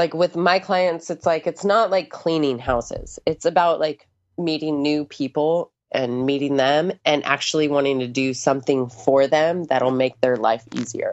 like with my clients, it's like it's not like cleaning houses. It's about like meeting new people and meeting them and actually wanting to do something for them that'll make their life easier.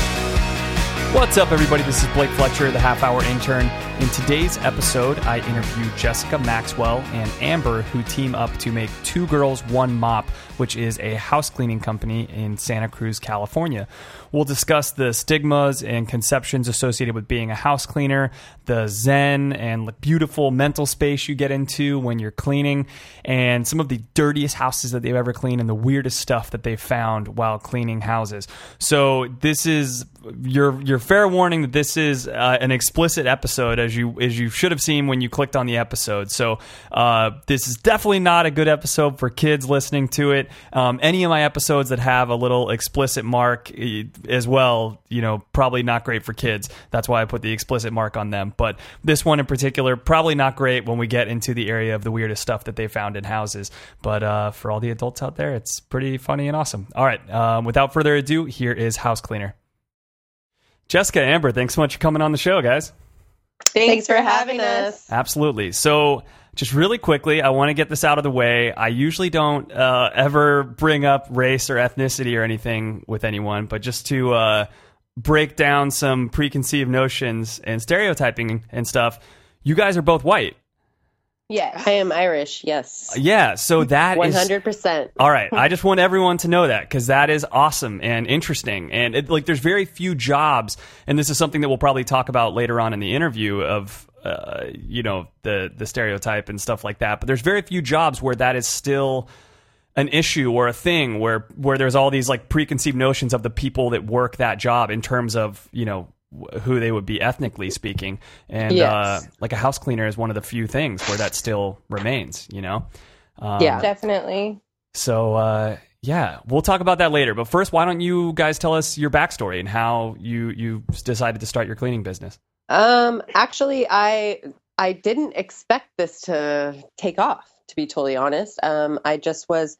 What's up, everybody? This is Blake Fletcher, the half hour intern. In today's episode, I interview Jessica Maxwell and Amber, who team up to make Two Girls, One Mop, which is a house cleaning company in Santa Cruz, California. We'll discuss the stigmas and conceptions associated with being a house cleaner, the zen and beautiful mental space you get into when you're cleaning, and some of the dirtiest houses that they've ever cleaned and the weirdest stuff that they've found while cleaning houses. So this is your your fair warning that this is uh, an explicit episode, as you as you should have seen when you clicked on the episode. So uh, this is definitely not a good episode for kids listening to it. Um, any of my episodes that have a little explicit mark eh, as well, you know, probably not great for kids. That's why I put the explicit mark on them. But this one in particular, probably not great when we get into the area of the weirdest stuff that they found in houses. But uh, for all the adults out there, it's pretty funny and awesome. All right, um, without further ado, here is House Cleaner. Jessica, Amber, thanks so much for coming on the show, guys. Thanks, for having us. Absolutely. So, just really quickly, I want to get this out of the way. I usually don't uh, ever bring up race or ethnicity or anything with anyone, but just to uh, break down some preconceived notions and stereotyping and stuff, you guys are both white. Yeah, I am Irish. Yes, Yeah, so that one is- hundred percent. All right, I just want everyone to know that because that is awesome and interesting, and it, like there's very few jobs, and this is something that we'll probably talk about later on in the interview of uh, you know the the stereotype and stuff like that. But there's very few jobs where that is still an issue or a thing where where there's all these like preconceived notions of the people that work that job in terms of you know wh- who they would be ethnically speaking and Yes. uh, like a house cleaner is one of the few things where that still remains you know um, Yeah. Definitely. so uh, yeah, we'll talk about that later. But first, why don't you guys tell us your backstory and how you you decided to start your cleaning business? Um, actually, I I didn't expect this to take off. To be totally honest, um, I just was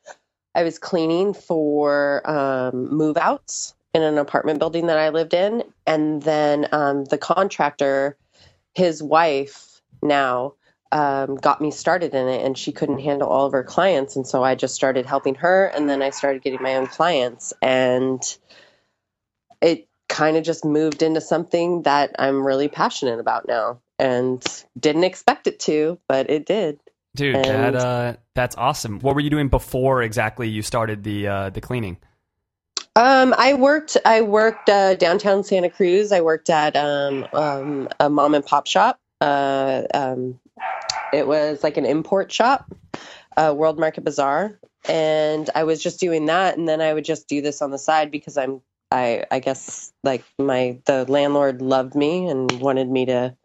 I was cleaning for um, move outs in an apartment building that I lived in, and then um, the contractor, his wife now. Um, got me started in it, and she couldn't handle all of her clients, and so I just started helping her, and then I started getting my own clients, and it kind of just moved into something that I'm really passionate about now and didn't expect it to, but it did. Dude, And- that uh, that's awesome. What were you doing before exactly you started the uh, the cleaning? Um, I worked I worked uh, downtown Santa Cruz. I worked at um, um, a mom and pop shop. Uh, um, it was like an import shop, uh, World Market Bazaar, and I was just doing that. And then I would just do this on the side because I'm I I guess like my the landlord loved me and wanted me to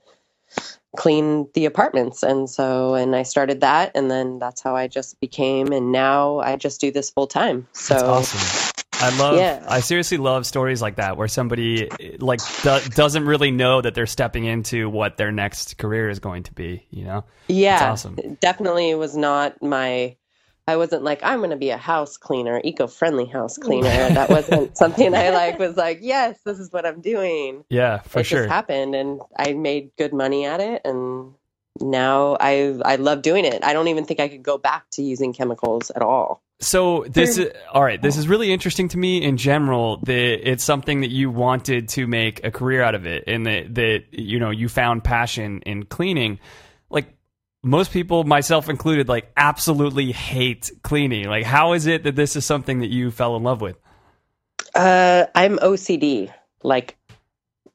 clean the apartments and so and I started that and then that's how I just became and now I just do this full time. So That's awesome. I love. Yeah. I seriously love stories like that where somebody like do, doesn't really know that they're stepping into what their next career is going to be. You know. Yeah, That's awesome. it definitely was not my. I wasn't like I'm going to be a house cleaner, eco-friendly house cleaner. that wasn't something I like. Was like, yes, this is what I'm doing. Yeah, for it sure. just happened, and I made good money at it, and now I I love doing it. I don't even think I could go back to using chemicals at all. So this is all right. This is really interesting to me in general. That it's something that you wanted to make a career out of it, and that that you know you found passion in cleaning. Like most people, myself included, like absolutely hate cleaning. Like how is it that this is something that you fell in love with? Uh, I'm OCD, like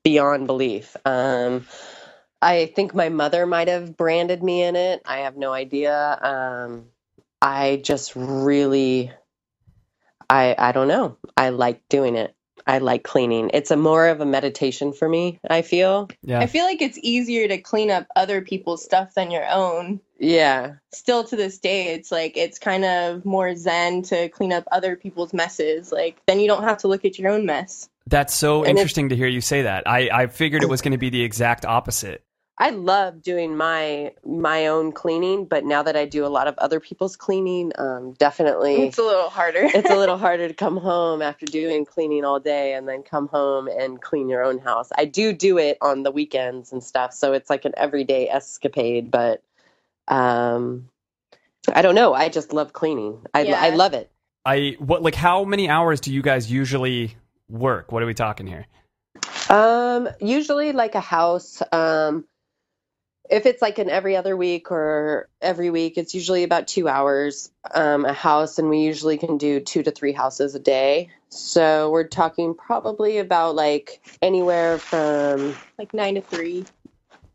beyond belief. Um, I think my mother might have branded me in it. I have no idea. Um, I just really, I I don't know. I like doing it, I like cleaning. It's a more of a meditation for me, I feel. Yeah. I feel like it's easier to clean up other people's stuff than your own. Yeah. Still to this day, it's like it's kind of more zen to clean up other people's messes. Like then you don't have to look at your own mess. That's so And it- interesting to hear you say that. I, I figured it was going to be the exact opposite. I love doing my my own cleaning, but now that I do a lot of other people's cleaning, um, definitely It's a little harder. it's a little harder to come home after doing cleaning all day and then come home and clean your own house. I do do it on the weekends and stuff, so it's like an everyday escapade, but um I don't know, I just love cleaning. I Yeah. I love it. I what like how many hours do you guys usually work? What are we talking here? Um usually like a house um if it's like an every other week or every week, it's usually about two hours um, a house, and we usually can do two to three houses a day. So we're talking probably about like anywhere from like nine to three.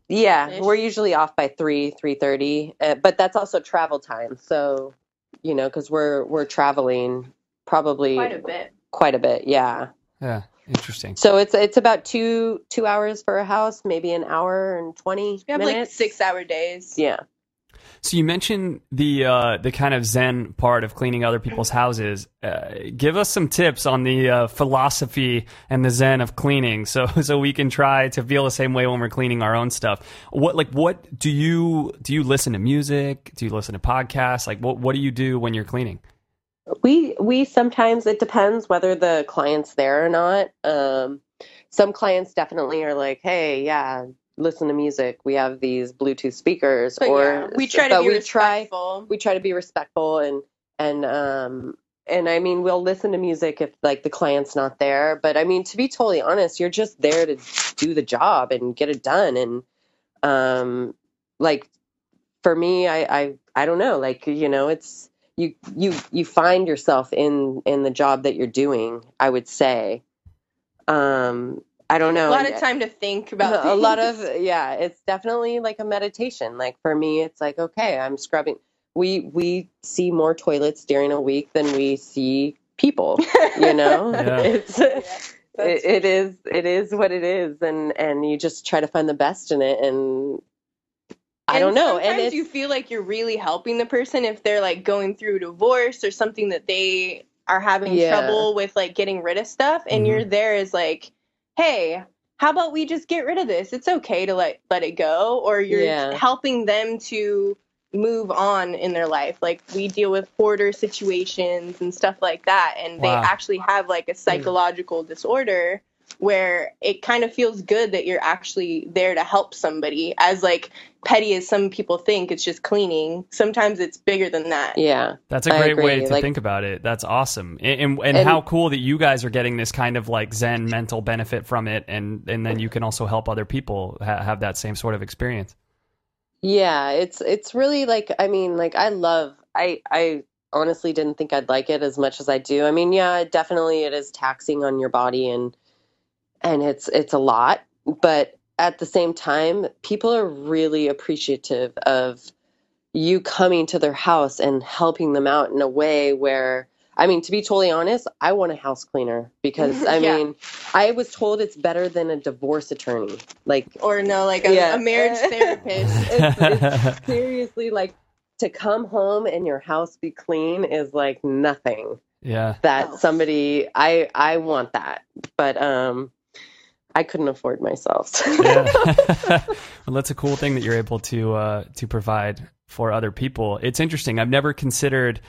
yeah, Ish. we're usually off by three three thirty, uh, but that's also travel time. So you know, because we're we're traveling probably Quite a bit. quite a bit, yeah. Yeah, interesting. So it's it's about two two hours for a house, maybe an hour and twenty We have like minutes. six hour days. Yeah. So you mentioned the uh, the kind of zen part of cleaning other people's houses. Uh, give us some tips on the uh, philosophy and the zen of cleaning, so so we can try to feel the same way when we're cleaning our own stuff. What like what do you do? You listen to music? Do you listen to podcasts? Like what what do you do when you're cleaning? We we sometimes it depends whether the client's there or not. Um, some clients definitely are like, "Hey, yeah, listen to music. We have these Bluetooth speakers." But or yeah, we try to but be we try respectful. we try to be respectful and and um and I mean we'll listen to music if like the client's not there. But I mean to be totally honest, you're just there to do the job and get it done. And um like for me, I I I don't know, like you know, it's you you you find yourself in in the job that you're doing. I would say. Um, I don't know. a lot of time to think about a lot things. of yeah it's definitely like a meditation like for me it's like okay i'm scrubbing we we see more toilets during a week than we see people you know Yeah. it's it, it is it is what it is and and you just try to find the best in it and i And don't know and Sometimes it's you feel like you're really helping the person if they're like going through a divorce or something that they are having Yeah. trouble with like getting rid of stuff and Mhm. you're there as like, "Hey, how about we just get rid of this? It's okay to let let it go." Or you're Yeah. helping them to move on in their life. Like we deal with hoarder situations and stuff like that and they actually have like a psychological disorder where it kind of feels good that you're actually there to help somebody as like petty as some people think it's just cleaning sometimes it's bigger than that yeah That's a great way to like- think about it. That's awesome, and, and and And- how cool that you guys are getting this kind of like Zen mental benefit from it, and and then you can also help other people ha- have that same sort of experience. Yeah, it's it's really like I mean, like I love I I honestly didn't think I'd like it as much as I do. I mean, yeah, definitely it is taxing on your body and and it's it's a lot, but at the same time, people are really appreciative of you coming to their house and helping them out in a way where I mean, to be totally honest, I want a house cleaner because I Yeah. mean, I was told it's better than a divorce attorney. Like or no like a, Yeah. a marriage therapist it's, it's seriously like to come home and your house be clean is like nothing yeah, that Oh. somebody i i want that but um i couldn't afford myself yeah. well, that's a cool thing that you're able to uh, to provide for other people. It's interesting. I've never considered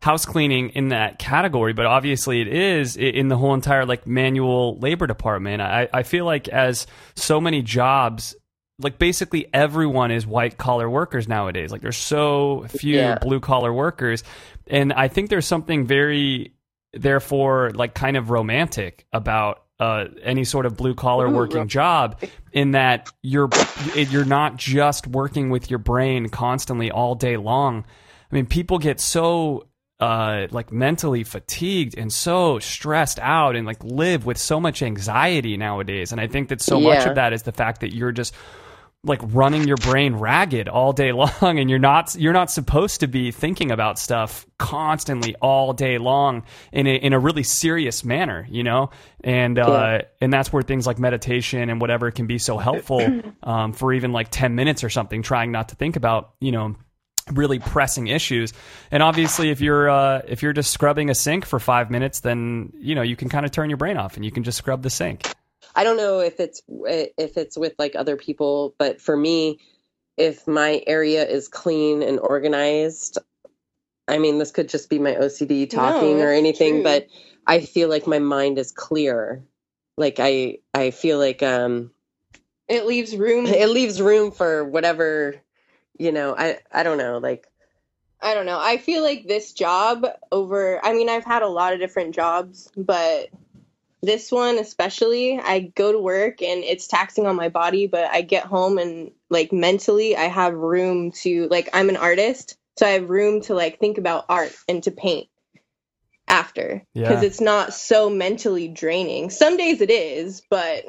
house cleaning in that category, but obviously it is in the whole entire like manual labor department. I, I feel like as so many jobs, like basically everyone is white collar workers nowadays. Like there's so few Yeah. blue collar workers, and I think there's something very therefore like kind of romantic about uh, any sort of blue collar working job in that you're you're not just working with your brain constantly all day long. I mean, people get so uh, like mentally fatigued and so stressed out and like live with so much anxiety nowadays. And I think that so much of that is the fact that you're just like running your brain ragged all day long and you're not you're not supposed to be thinking about stuff constantly all day long in a in a really serious manner you know? And uh and that's where things like meditation and whatever can be so helpful um for even like 10 minutes or something trying not to think about you know really pressing issues. And obviously if you're uh if you're just scrubbing a sink for 5 minutes then you know you can kind of turn your brain off and you can just scrub the sink I don't know if it's if it's with like other people, but for me, if my area is clean and organized, I mean, this could just be my OCD talking or anything, true. but I feel like my mind is clear. Like I I feel like um It leaves room. it leaves room for whatever, you know, I I don't know, like I don't know. I feel like this job over, I mean, I've had a lot of different jobs, but this one especially, I go to work and it's taxing on my body, but I get home and like mentally, I have room to, like, I'm an artist, so I have room to like think about art and to paint after because Yeah. it's not so mentally draining. Some days it is, but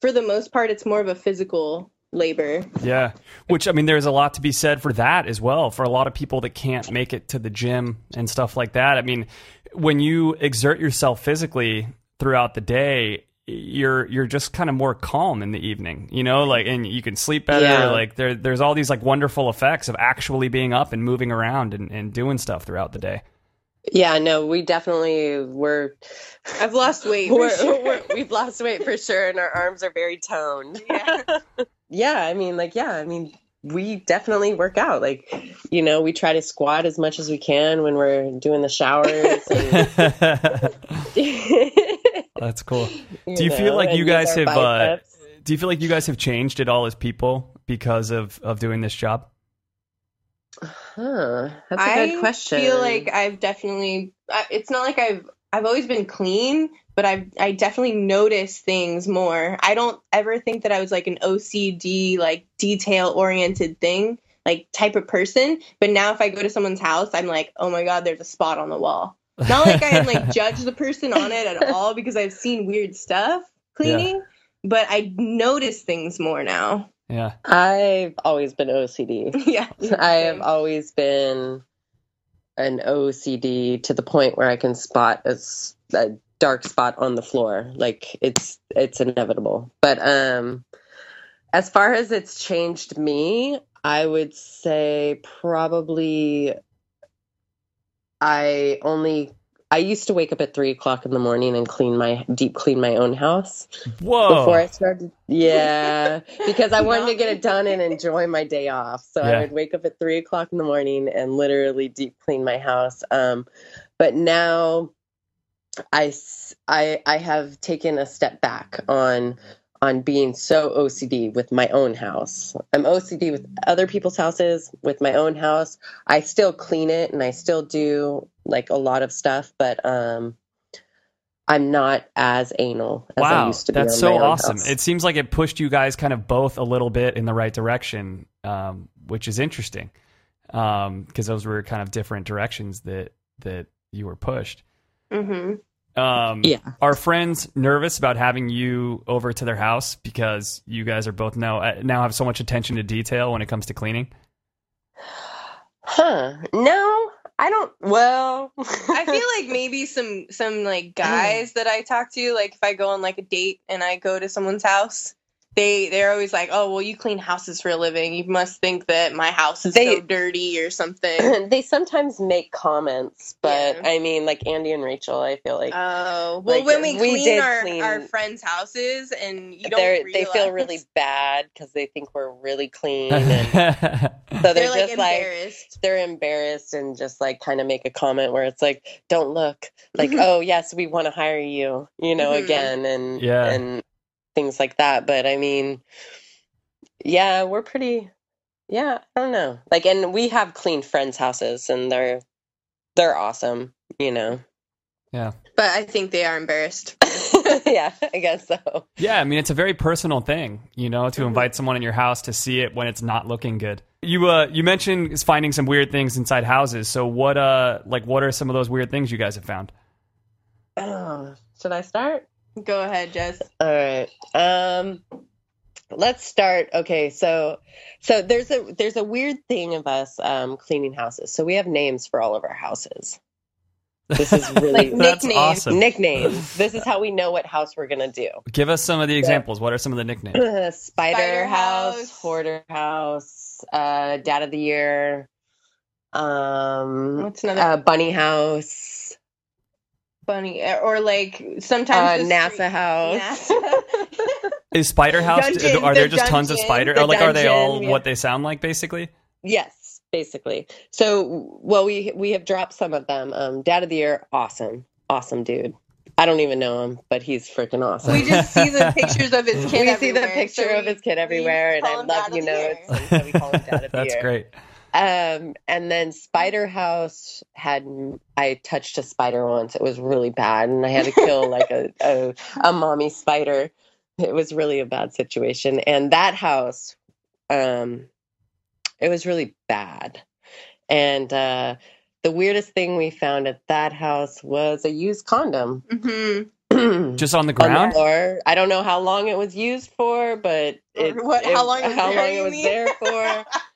for the most part, it's more of a physical labor. Yeah. Which, I mean, there's a lot to be said for that as well. For a lot of people that can't make it to the gym and stuff like that. I mean, when you exert yourself physically throughout the day, you're you're just kind of more calm in the evening, you know, like and you can sleep better. Yeah. Like there there's all these like wonderful effects of actually being up and moving around and, and doing stuff throughout the day. yeah, no, we definitely were I've lost weight. we're, sure. we're, we've lost weight for sure and our arms are very toned. Yeah. yeah i mean like yeah i mean we definitely work out like you know we try to squat as much as we can when we're doing the showers and, That's cool. Do you feel like you guys have uh, do you feel like you guys have changed at all as people because of of doing this job? huh that's a I good question I feel like I've definitely. It's not like I've. I've always been clean, but I've. I definitely notice things more. I don't ever think that I was like an OCD, like detail oriented thing, like type of person. But now, if I go to someone's house, I'm like, oh my god, there's a spot on the wall. Not like I like judge the person on it at all because I've seen weird stuff cleaning, but I notice things more now. Yeah. i've always been ocd yeah, i have always been an ocd to the point where i can spot a dark spot on the floor. Like it's it's inevitable. But um as far as it's changed me i would say probably i only i used to wake up at three o'clock in the morning and clean my deep clean my own house Whoa. before I started. Yeah, because I wanted to get it done and enjoy my day off. So Yeah. I would wake up at three o'clock in the morning and literally deep clean my house. Um, but now I I I have taken a step back on on being so OCD with my own house. I'm OCD with other people's houses, with my own house. I still clean it and I still do like a lot of stuff, but um I'm not as anal as I wow, used to be. that's on so my own awesome. house. It seems like it pushed you guys kind of both a little bit in the right direction, um, which is interesting because those were kind of different directions that that you were pushed. hmm Um, Yeah. Are friends nervous about having you over to their house because you guys are both now uh, now have so much attention to detail when it comes to cleaning? Huh. No, I don't. Well, I feel like maybe some some like guys that I talk to, like if I go on like a date and I go to someone's house, they they're always like, "Oh, well, you clean houses for a living. You must think that my house is They- so dirty or something." they sometimes make comments, but Yeah. I mean, like Andy and Rachel, I feel like Oh, well, Like, when we we clean, our, clean- our friends' houses and you don't they're realize, they feel really bad because they think we're really clean, and so they're, they're, just like embarrassed. they're embarrassed and just like kind of make a comment where it's like, "Don't look," like, "Oh yes, we want to hire you," you know, Mhm. again, and Yeah. and things like that. But I mean, yeah, we're pretty. Yeah, I don't know. Like, and we have clean friends' houses, and they're they're awesome. You know. yeah. but I think they are embarrassed. yeah, I guess so. Yeah, I mean it's a very personal thing, you know, to invite someone in your house to see it when it's not looking good. You uh you mentioned finding some weird things inside houses. So what uh like what are some of those weird things you guys have found? Oh, should I start? Go ahead, Jess. All right. Um, let's start. Okay, so so there's a there's a weird thing of us um, cleaning houses. So we have names for all of our houses. This is really Like That's nicknames. awesome. nicknames. This is how we know what house we're gonna do. Give us some of the examples. What are some of the nicknames? Spider, Spider house, house. hoarder house, uh, dad of the year, um, What's another uh, bunny house, bunny or like uh, sometimes the NASA street- house. NASA. Is Spider House? Dungeon, are there the just tons of dungeon, spider? the Or like, are they all yeah. what they sound like, basically? Yes, basically. So, well, we we have dropped some of them. Um, Dad of the Year, awesome, awesome dude. I don't even know him, but he's freaking awesome. we just see the pictures of his kid. We see the picture so of his kid everywhere, and I love you the know it's so we call him Dad of the That's Year. great. Um, and then Spider House had I touched a spider once. It was really bad, and I had to kill like a, a a mommy spider. It was really a bad situation. And that house, um, it was really bad. And uh, the weirdest thing we found at that house was a used condom. Mhm. Just on the the ground? floor. I don't know how long it was used for, but it, Or what- it- how long it was how there, long it was there for.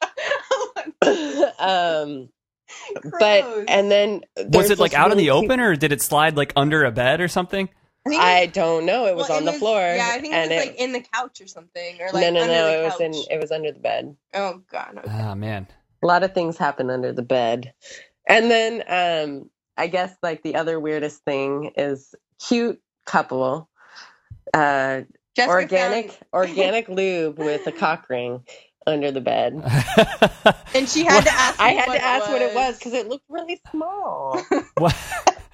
um, but and then Was it like out in the open, or did it slide like under a bed or something? I I don't know. It was well, on the was- floor. Yeah, I think it and was like in the couch or something, or like no, no, under no. the It was in. It was under the bed. Oh god. okay. Ah, man. A lot of things happen under the bed, and then um, I guess like the other weirdest thing is cute couple, uh, Jessica organic found- organic lube with a cock ring under the bed. and she had to ask. I had to ask what it was because it looked really small.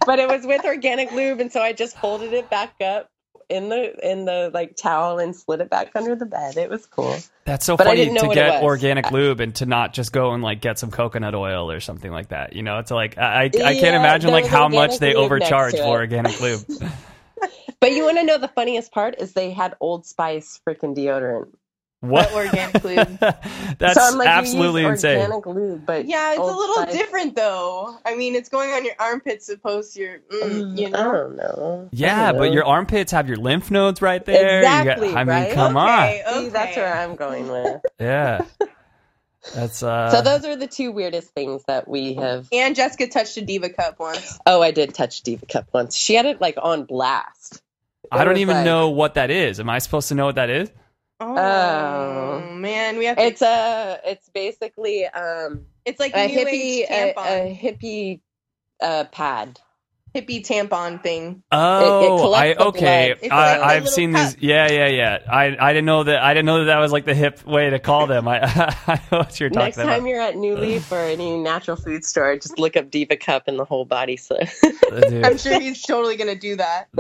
But it was with organic lube, and so I just folded it back up in the in the like towel and slid it back under the bed. It was cool. That's so But I funny didn't know to what get organic lube and to not just go and like get some coconut oil or something like that. You know, it's like I I, I can't imagine like how much they overcharge for organic lube. But you want to know the funniest part is they had Old Spice freaking deodorant. What? organic lube. That's so I'm like, absolutely you use insane. Organic lube, but Yeah, it's a little Spice- different though. I mean, it's going on your armpits opposed to your, mm, you I don't know. Yeah, don't but your armpits have your lymph nodes right there. You got- Exactly, I mean, right? come Okay, See, that's where I'm going with. Yeah. That's uh so those are the two weirdest things that we have. And Jessica touched a diva cup once. Oh, I did touch Diva Cup once. She had it like on blast. I don't even like- know what that is. Am I supposed to know what that is? Oh, Oh. man, we have to. It's a. It's basically um it's like a hippie a, a hippie uh, pad. Hippie tampon thing. Oh, I collects the okay. blood. It's I, like a I've seen cup. these. Yeah, yeah, yeah. I, I didn't know that. I didn't know that that was like the hip way to call them. I, I know what you're talking Next about. time you're at New Leaf or any natural food store, just look up Diva Cup and the whole body slip. I'm sure he's totally gonna do that.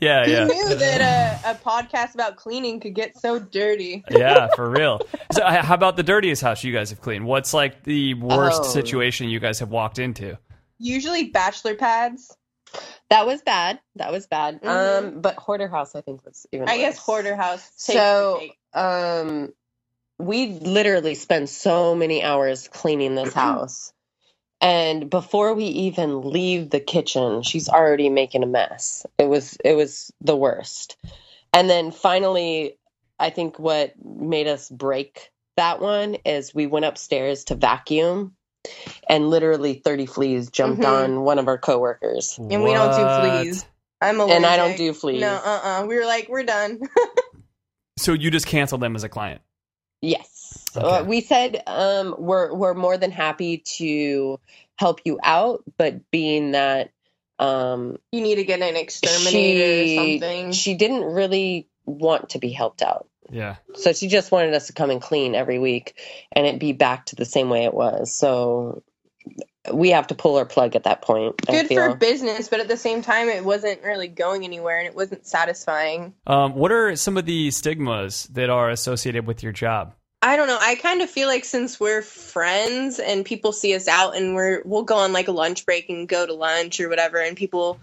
yeah, He yeah. knew that a, a podcast about cleaning could get so dirty. yeah, for real. So, how about the dirtiest house you guys have cleaned? What's like the worst Oh. situation you guys have walked into? Usually bachelor pads. that was bad. That was bad. Mhm. Um, but Hoarder House, I think, was even. I guess hoarder house. So, um, we literally spend so many hours cleaning this house. And before we even leave the kitchen, she's already making a mess. It was it was the worst. And then finally, I think what made us break that one is we went upstairs to vacuum and literally 30 fleas jumped Mhm. on one of our coworkers. and we don't do fleas. I'm allergic. And I don't do fleas. No, uh, uh We were like, we're done. So you just canceled them as a client? Yes. Okay. Uh, we said um, we're we're more than happy to help you out, but being that um, you need to get an exterminator she or something. she didn't really want to be helped out, Yeah. so she just wanted us to come and clean every week and it be back to the same way it was. So we have to pull our plug at that point. Good for business, but at the same time, it wasn't really going anywhere and it wasn't satisfying. Um, what are some of the stigmas that are associated with your job? I don't know. I kind of feel like since we're friends and people see us out and we're we'll go on like a lunch break and go to lunch or whatever and people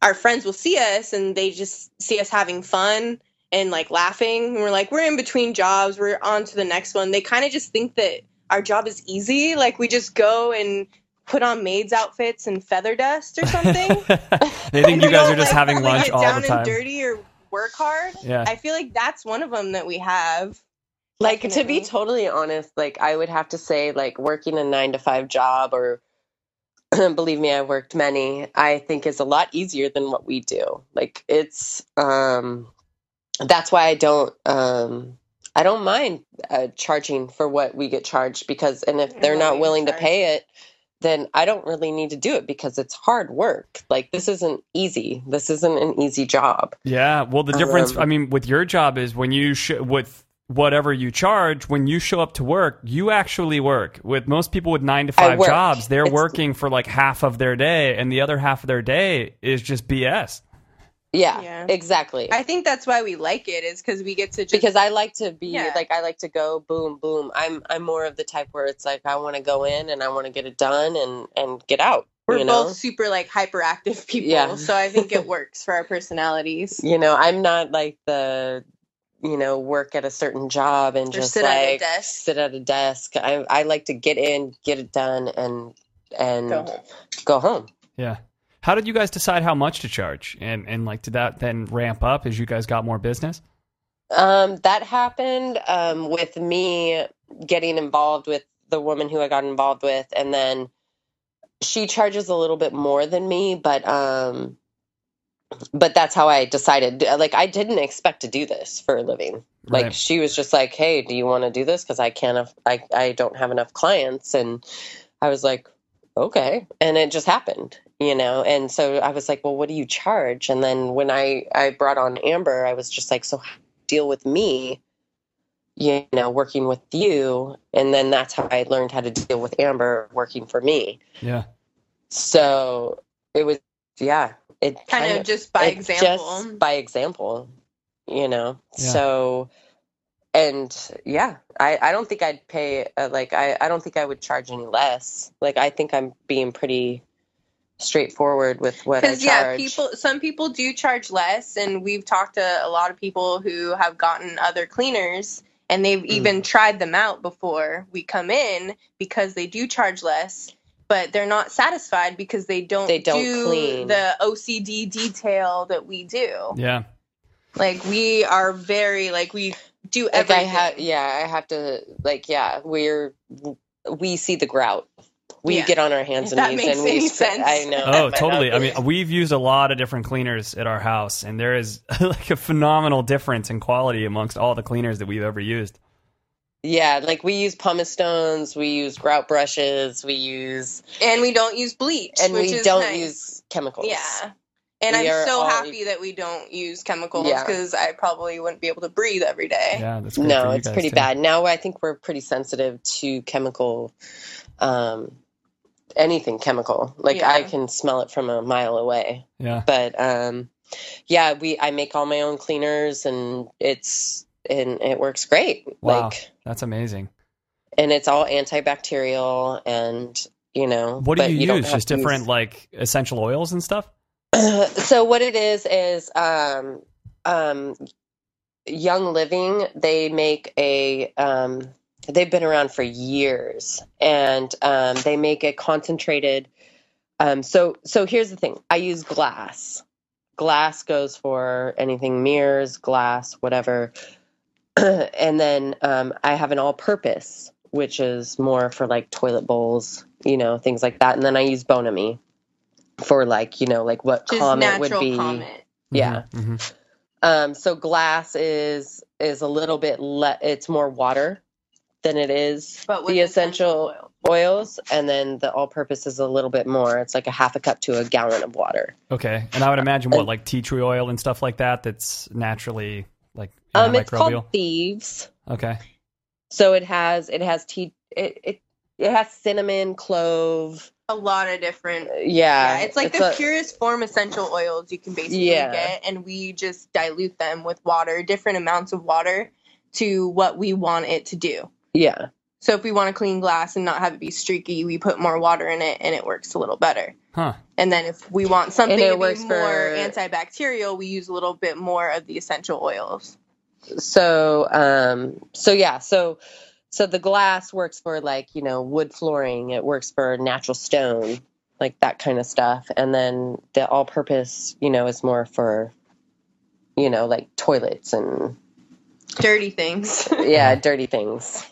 our friends will see us and they just see us having fun and like laughing and we're like we're in between jobs, we're on to the next one. They kind of just think that our job is easy, like we just go and put on maids outfits and feather dust or something. they think you guys are just like, having really lunch get all down the time. and dirty or work hard. Yeah. I feel like that's one of them that we have. Like to be totally honest, like I would have to say like working a 9 to 5 job or believe me I've worked many, I think is a lot easier than what we do. Like it's um that's why I don't um I don't mind uh, charging for what we get charged because and if they're what not we willing to pay it then I don't really need to do it because it's hard work. Like this isn't easy. This isn't an easy job. Yeah. Well, the difference, Um, I mean, with your job is when you sh- with whatever you charge, when you show up to work, you actually work. With most people with nine to I five work. jobs, they're It's- working for like half of their day, and the other half of their day is just BS. Yeah, Yeah. exactly. I think that's why we like it is because we get to just because I like to be Yeah. like I like to go boom boom. I'm I'm more of the type where it's like I want to go in and I want to get it done and and get out. we're you know, both super like hyperactive people, Yeah. so I think it works for our personalities. you know I'm not like the you know work at a certain job and Or just sit at a like desk. sit at a desk. I I like to get in, get it done, and and Go home. go home. Yeah. How did you guys decide how much to charge? And and like did that then ramp up as you guys got more business? Um, that happened um, with me getting involved with the woman who I got involved with, and then she charges a little bit more than me, but um, but that's how I decided. Like, I didn't expect to do this for a living. Like, Right. she was just like, "Hey, do you want to do this? Because I can't. I I don't have enough clients." And I was like, "Okay," and it just happened, you know. And so I was like, "Well, what do you charge?" And then when I I brought on Amber, I was just like, "So deal with me." You know, working with you, and then that's how I learned how to deal with Amber working for me. Yeah. So it was, yeah, it Kind of just by example. just by example, you know. Yeah. So, and yeah, I I don't think I'd pay uh, like I I don't think I would charge any less. Like I think I'm being pretty straightforward with what I charge. Because yeah, people some people do charge less, and we've talked to a lot of people who have gotten other cleaners, and they've Mm. even tried them out before we come in because they do charge less, but they're not satisfied because they don't They don't do clean. the OCD detail that we do. Yeah. Like we are very like we do like everything. I have yeah I have to like yeah we're we see the grout. We Yeah. get on our hands If and that knees makes and we any spit- sense. I know. Oh, totally. uh, I mean, we've used a lot of different cleaners at our house, and there is like a phenomenal difference in quality amongst all the cleaners that we've ever used. Yeah, like we use pumice stones, we use grout brushes, we use, and we don't use bleach, and which we is don't nice. use chemicals. Yeah. And We I'm so all- happy that we don't use chemicals Yeah. because I probably wouldn't be able to breathe every day. Yeah, that's No, it's pretty too. bad. Now I think we're pretty sensitive to chemical, um, anything chemical. Like Yeah. I can smell it from a mile away. Yeah. But um, yeah, we I make all my own cleaners, and it's and it works great. Wow. Like, That's amazing. and it's all antibacterial, and you know. What do but you, don't use? Just to use- different like essential oils and stuff? so what it is is um um young living they make a um they've been around for years and um they make a concentrated. Um so so here's the thing. I use glass. Glass goes for anything mirrors glass whatever. And then um i have an all purpose which is more for like toilet bowls you know things like that. And then i use Bon Ami for like you know like what Just Comet would be. Comet. yeah. hmm um so glass is is a little bit le- it's more water than it is But with the essential oil. oils and then the all purpose is a little bit more it's like a half a cup to a gallon of water Okay. And I would imagine what like tea tree oil and stuff like that. That's naturally like um it's antimicrobial. called thieves okay. so it has it has tea it it, it has cinnamon clove A lot of different. yeah, Yeah, it's like the a- purest form essential oils you can basically Yeah. get, and we just dilute them with water, different amounts of water to what we want it to do. Yeah So if we want to clean glass and not have it be streaky, we put more water in it, and it works a little better. Huh. And then if we want something it to be works more for- antibacterial, we use a little bit more of the essential oils. so um so yeah so so the glass works for like you know wood flooring it works for natural stone like that kind of stuff and then the all purpose you know is more for you know, like toilets and Dirty things. yeah, dirty things.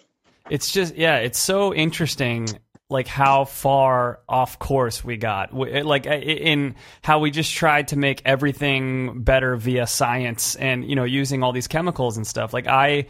It's just yeah, it's so interesting like how far off course we got. Like in how we just tried to make everything better via science and you know using all these chemicals and stuff. Like i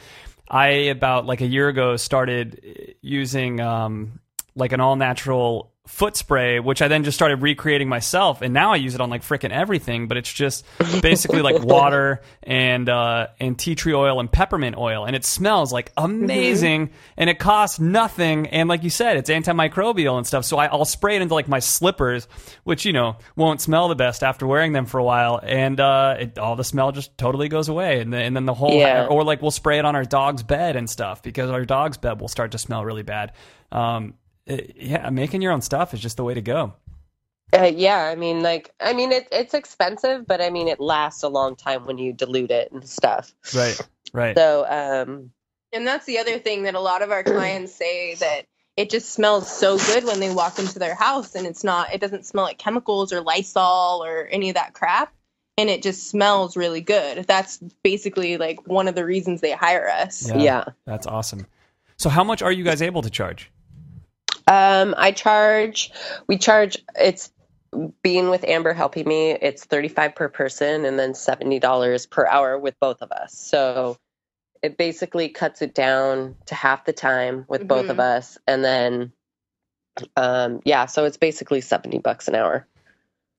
i about like a year ago started using um like an all natural foot spray which i then just started recreating myself and now i use it on like freaking everything but it's just basically like water and uh and tea tree oil and peppermint oil and it smells like amazing and it costs nothing and like you said it's antimicrobial and stuff so I, i'll spray it into like my slippers which you know won't smell the best after wearing them for a while and uh it, all the smell just totally goes away and, then and then the whole Yeah. or like we'll spray it on our dog's bed and stuff because our dog's bed will start to smell really bad um it- yeah making your own stuff is just the way to go Uh, yeah, I mean, like, I mean, it, it's expensive, but I mean, it lasts a long time when you dilute it and stuff. right right So, um, And that's the other thing that a lot of our clients say that it just smells so good when they walk into their house and it's not it doesn't smell like chemicals or Lysol or any of that crap and it just smells really good. That's basically like one of the reasons they hire us. yeah. That's awesome. So, how much are you guys able to charge? Um, I charge, we charge, it's being with Amber helping me, it's 35 per person and then $70 per hour with both of us. So it basically cuts it down to half the time with both of us. And then, um, yeah, so it's basically 70 bucks an hour.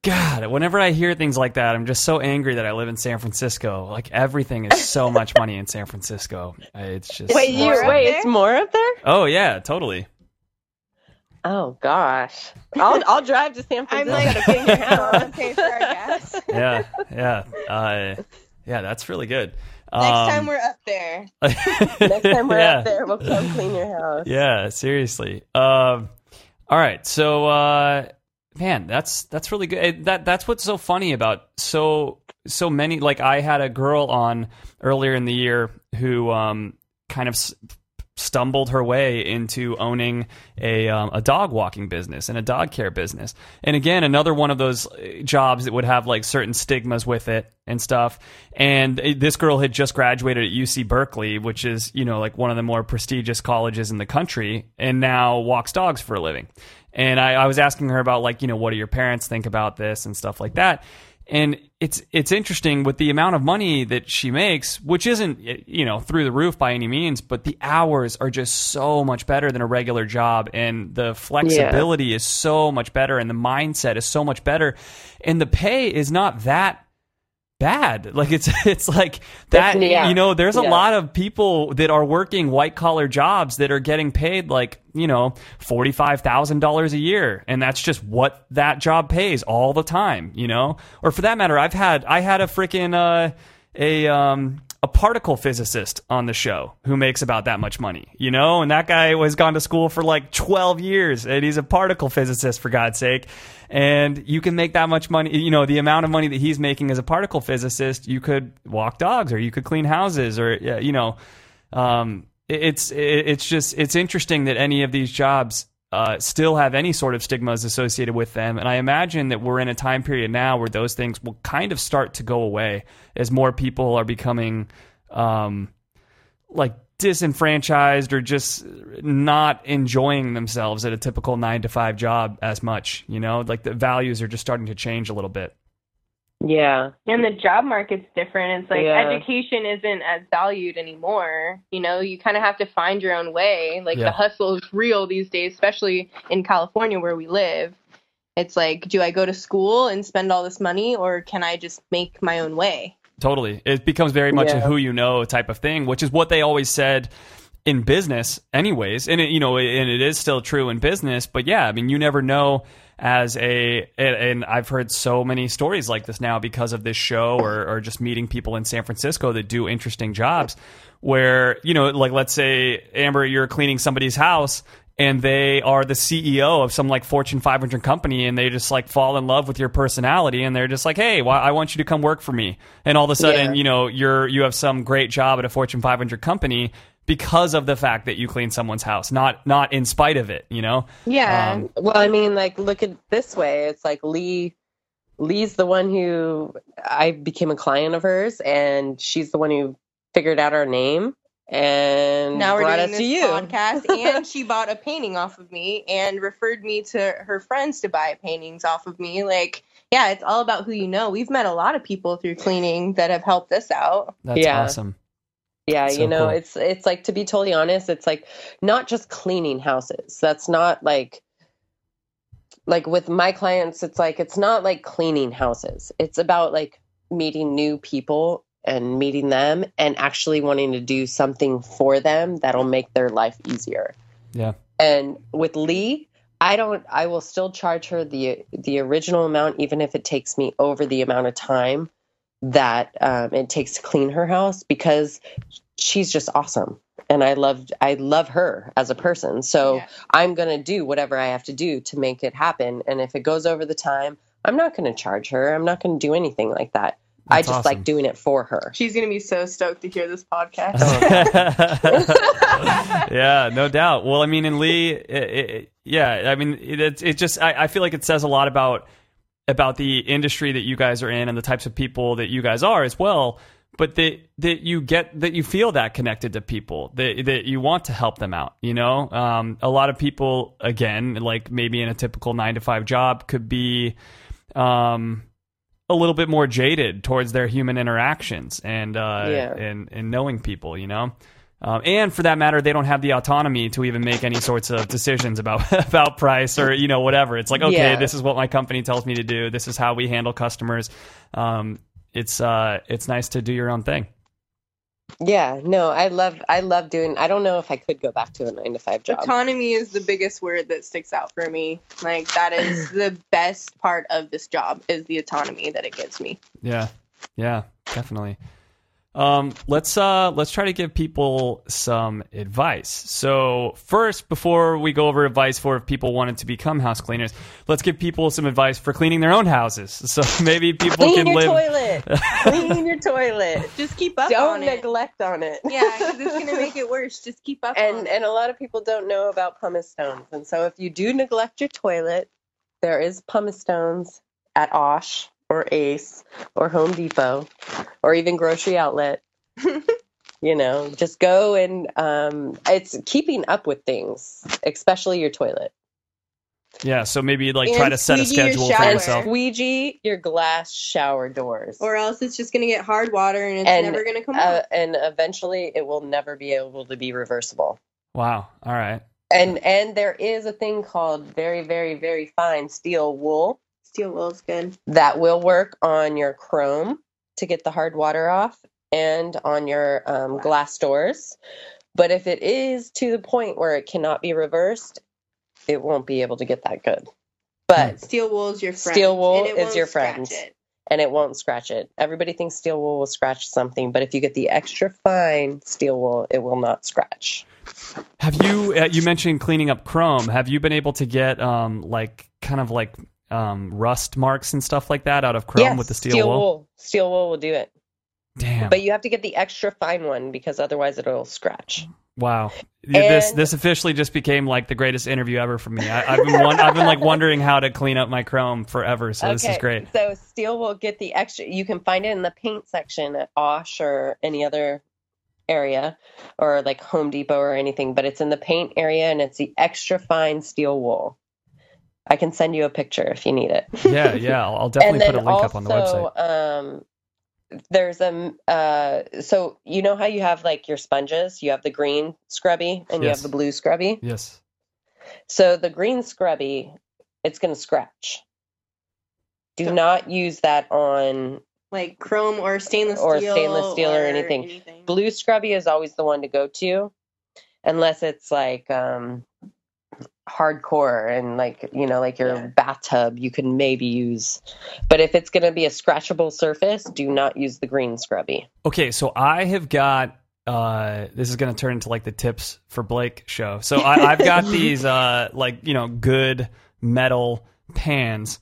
God, whenever I hear things like that, I'm just so angry that I live in San Francisco. Like everything is so much money in San Francisco. It's just Wait, you, More up wait, there? it's more up there? Oh yeah, totally. Oh gosh. I'll, I'll drive to San Francisco. I'm Francisco. like paying your house, I'm for our gas. Yeah, yeah, uh, yeah. That's really good. Next Um, time we're up there. Next time we're yeah. up there, we'll come clean your house. Yeah, seriously. Um, all right, so uh, man, that's that's really good. That that's what's so funny about so so many. Like I had a girl on earlier in the year who um, kind of s- stumbled her way into owning a um, a dog walking business and a dog care business. And again, another one of those uh, jobs that would have like certain stigmas with it and stuff. And uh, this girl had just graduated at UC Berkeley, which is you know like one of the more prestigious colleges in the country, and now walks dogs for a living. And I, I was asking her about like you know what do your parents think about this and stuff like that. And it's it's interesting with the amount of money that she makes, which isn't you know through the roof by any means, but the hours are just so much better than a regular job, and the flexibility is so much better, and the mindset is so much better, and the pay is not that bad. Like it's it's like that. It's- yeah. You know, there's a Yeah. lot of people that are working white collar jobs that are getting paid like you know forty five thousand dollars a year, and that's just what that job pays all the time. You know, or for that matter, I've had I had a freaking uh, a um. A particle physicist on the show who makes about that much money, you know, and that guy was gone to school for like 12 years and he's a particle physicist for God's sake. And you can make that much money, you know, the amount of money that he's making as a particle physicist, you could walk dogs or you could clean houses or, you know, um, it's, it's just, it's interesting that any of these jobs uh, still have any sort of stigmas associated with them. And I imagine that we're in a time period now where those things will kind of start to go away as more people are becoming, um, like disenfranchised or just not enjoying themselves at a typical nine to five job as much. You know, like the values are just starting to change a little bit. Yeah. And the job market's different. It's like Yeah. education isn't as valued anymore. You know, you kind of have to find your own way. Like Yeah. the hustle is real these days, especially in California where we live. It's like, do I go to school and spend all this money or can I just make my own way? Totally. It becomes very much a who you know type of thing, which is what they always said in business anyways. And it, you know, and it is still true in business, but yeah, I mean, you never know as a and, I've heard so many stories like this now because of this show or or just meeting people in San Francisco that do interesting jobs where, you know, like let's say Amber you're cleaning somebody's house and they are the CEO of some like Fortune 500 company and they just like fall in love with your personality and they're just like, "Hey, why I want you to come work for me." And all of a sudden, Yeah. you know, you're you have some great job at a Fortune 500 company because of the fact that you clean someone's house, not not in spite of it, you know? Yeah. Um, Well, I mean, like, look at this way. It's like Lee Lee's the one who I became a client of hers, and she's the one who figured out our name and now we're brought doing us this to you. podcast, and she bought a painting off of me and referred me to her friends to buy paintings off of me. Like, yeah, it's all about who you know. We've met a lot of people through cleaning that have helped us out. That's Yeah. awesome. Yeah, So you know, cool. it's it's like to be totally honest, it's like not just cleaning houses. That's not like like with my clients, it's like it's not like cleaning houses. It's about like meeting new people and meeting them and actually wanting to do something for them that'll make their life easier. Yeah. And with Lee, I don't I will still charge her the the original amount even if it takes me over the amount of time that um, it takes to clean her house because she's just awesome and I love I love her as a person. So Yeah. I'm going to do whatever I have to do to make it happen and if it goes over the time, I'm not going to charge her. I'm not going to do anything like that. I just awesome. like doing it for her. She's gonna be so stoked to hear this podcast. yeah, no doubt. Well, I mean, in Lee, it, it, yeah, I mean, it, it, it just, I, I feel like it says a lot about about the industry that you guys are in and the types of people that you guys are as well. But that that you get that you feel that connected to people that that you want to help them out. You know, um, a lot of people again, like maybe in a typical nine to five job, could be. Um, a little bit more jaded towards their human interactions and uh, Yeah. and and knowing people, you know. Um, and for that matter, they don't have the autonomy to even make any sorts of decisions about about price or you know whatever. It's like okay, Yeah. this is what my company tells me to do. This is how we handle customers. Um, it's uh, it's nice to do your own thing. Yeah, no, I love I love doing I don't know if I could go back to a 9 to 5 job. Autonomy is the biggest word that sticks out for me. Like that is the best part of this job is the autonomy that it gives me. Yeah, yeah, definitely. Um, let's uh, let's try to give people some advice. So first, before we go over advice for if people wanted to become house cleaners, let's give people some advice for cleaning their own houses. So maybe people Clean can your live. toilet. Clean your toilet. Just keep up Don't on it. neglect on it. Yeah, because it's gonna make it worse. Just keep up on and it. and a lot of people don't know about pumice stones. And so if you do neglect your toilet, there is pumice stones at Osh or Ace or Home Depot or even grocery outlet. you know, just go and um, it's keeping up with things, especially your toilet. Yeah, so maybe like And try to set a squeegee your schedule for shower. yourself. Squeegee your glass shower doors. or else it's just gonna get hard water and it's And, never gonna come uh, out. and eventually it will never be able to be reversible. Wow. All right. And and there is a thing called very very very fine steel wool Steel wool's good. that will work on your chrome to get the hard water off and on your um, glass doors. But if it is to the point where it cannot be reversed, it won't be able to get that good. But Steel wool is your friend. Steel wool and it is won't your scratch friend. it. and it won't scratch it. Everybody thinks steel wool will scratch something, but if you get the extra fine steel wool, it will not scratch. Have you uh, you mentioned cleaning up chrome? Have you been able to get um like kind of like um rust marks and stuff like that out of chrome yes, with the steel, wool? Steel wool will do it. Damn. But you have to get the extra fine one because otherwise it'll scratch. Wow, Yeah, this this officially just became like the greatest interview ever for me. I, I've been won- I've been like wondering how to clean up my chrome forever. So this is great. So steel will get the extra. You can find it in the paint section at Osh or any other area, or like Home Depot or anything. But it's in the paint area, and it's the extra fine steel wool. I can send you a picture if you need it. Yeah, yeah. I'll, I'll definitely put a link up on the website. Um, there's a uh, so you know how you have like your sponges. You have the green scrubby and you have the blue scrubby. Yes. So the green scrubby, it's going to scratch. Do not use that on Like chrome or stainless Or steel. stainless steel or anything. blue scrubby is always the one to go to, unless it's like um, hardcore and like you know like your Yeah. bathtub you can maybe use. But if it's going to be a scratchable surface, do not use the green scrubby. Okay, so I have got. Uh, this is going to turn into like the tips for Blake show. So I, I've got these uh, like you know good metal pans,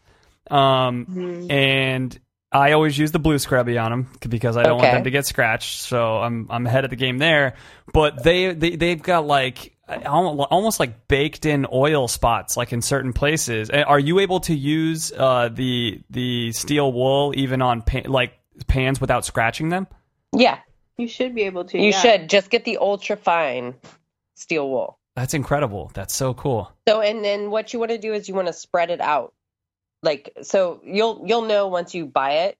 um, and I always use the blue scrubby on them because I don't want them to get scratched. So I'm I'm ahead of the game there. But they they they've got like almost like baked in oil spots, like in certain places. Are you able to use uh, the the steel wool even on pa- like pans without scratching them? Yeah, You should be able to. you yeah. should just get the ultra fine steel wool. That's incredible. That's so cool. So, and then what you want to do is you want to spread it out. Like, so you'll you'll know once you buy it,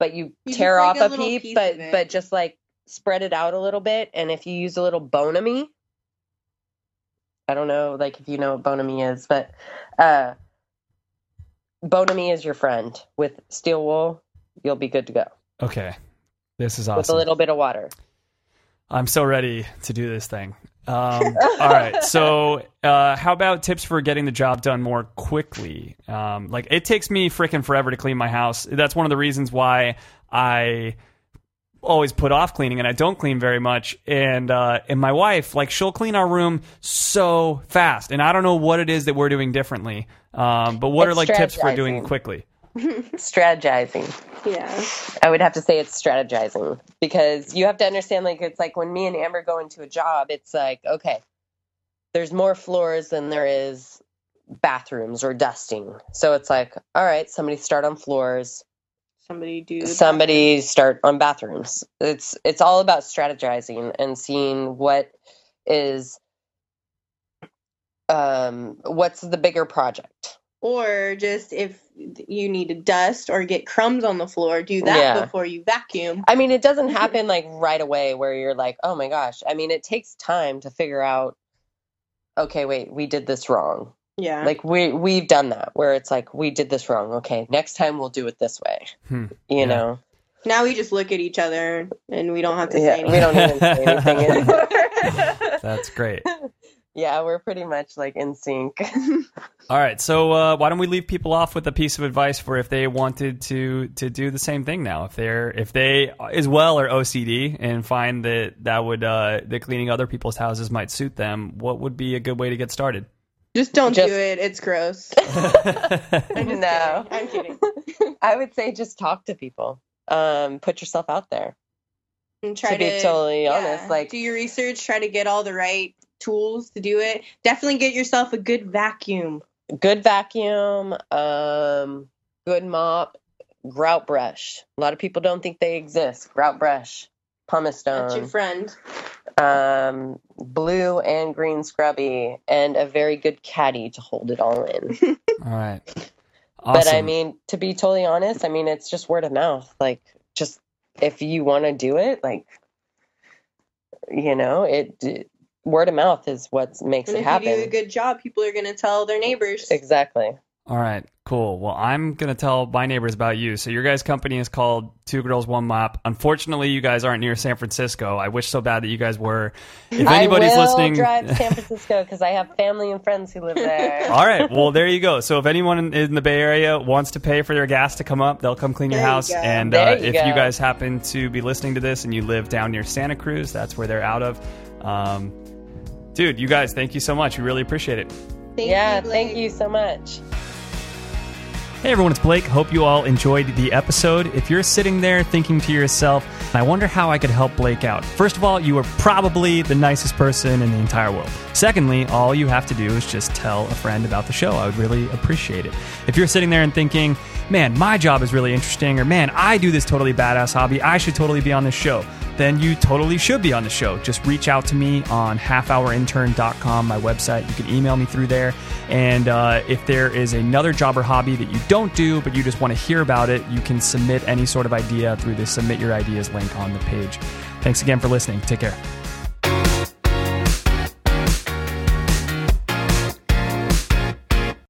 but you, You tear off like, a a little peep, piece but of but just like spread it out a little bit. And if you use a little Bon Ami, I don't know, like if you know what Bon Ami is, but uh, Bon Ami is your friend. With steel wool, you'll be good to go Okay, this is awesome. with a little bit of water. I'm so ready to do this thing. Um, all right. So, uh, how about tips for getting the job done more quickly? Um, like, it takes me freaking forever to clean my house. That's one of the reasons why I always put off cleaning and I don't clean very much. And uh, and my wife, like, she'll clean our room so fast. And I don't know what it is that we're doing differently. Um, but what It's are like tips for doing it quickly? Strategizing. Yeah. I would have to say it's strategizing because you have to understand like it's like when me and Amber go into a job, it's like, okay, there's more floors than there is bathrooms or dusting. So it's like, all right, somebody start on floors, Somebody do. somebody start on bathrooms. It's it's all about strategizing and seeing what is um what's the bigger project. Or just if you need to dust or get crumbs on the floor, do that Yeah. before you vacuum. I mean, it doesn't happen like right away where you're like, oh my gosh. I mean, it takes time to figure out, okay, wait, we did this wrong. Yeah. Like we we've done that where it's like we did this wrong. Okay, next time we'll do it this way. Hmm. You Yeah. know, now we just look at each other and we don't have to yeah, say we don't even say anything anymore. That's great. yeah, we're pretty much like in sync. All right, so uh, why don't we leave people off with a piece of advice for if they wanted to to do the same thing now? If they're if they as well are OCD and find that that would uh, that cleaning other people's houses might suit them, what would be a good way to get started? Just don't Just- do it. It's gross. I'm just no, kidding. I'm kidding. I would say just talk to people. Um, put yourself out there. And try To be totally honest, like- do your research, try to get all the right tools to do it. Definitely get yourself a good vacuum. good vacuum, um, good mop, grout brush. A lot of people don't think they exist. Grout brush, pumice That's your friend. um, blue and green scrubby, and a very good caddy to hold it all in. All right, But I mean, to be totally honest, I mean it's just word of mouth. Like, just if you want to do it, like, you know, it. Word of mouth is what makes And it if happen. you do a good job, people are going to tell their neighbors. exactly. All right, cool. Well, I'm gonna tell my neighbors about you. So your guys' company is called Two Girls One Mop. Unfortunately, you guys aren't near San Francisco. I wish so bad that you guys were. If anybody's I will listening, drive to San Francisco because I have family and friends who live there. All right. Well, there you go. So if anyone in, in the Bay Area wants to pay for their gas to come up, they'll come clean your There house. go. And uh, you if go. you guys happen to be listening to this and you live down near Santa Cruz, that's where they're out of. Um, dude, you guys, thank you so much. We really appreciate it. Thank yeah, you, thank you so much. Hey everyone, it's Blake. Hope you all enjoyed the episode. If you're sitting there thinking to yourself, I wonder how I could help Blake out. First of all, you are probably the nicest person in the entire world. Secondly, all you have to do is just tell a friend about the show. I would really appreciate it. If you're sitting there and thinking, man, my job is really interesting, or man, I do this totally badass hobby, I should totally be on this show then you totally should be on the show. Just reach out to me on halfhourintern.com, my website. You can email me through there. And uh, if there is another job or hobby that you don't do, but you just want to hear about it, you can submit any sort of idea through the Submit Your Ideas link on the page. Thanks again for listening. Take care.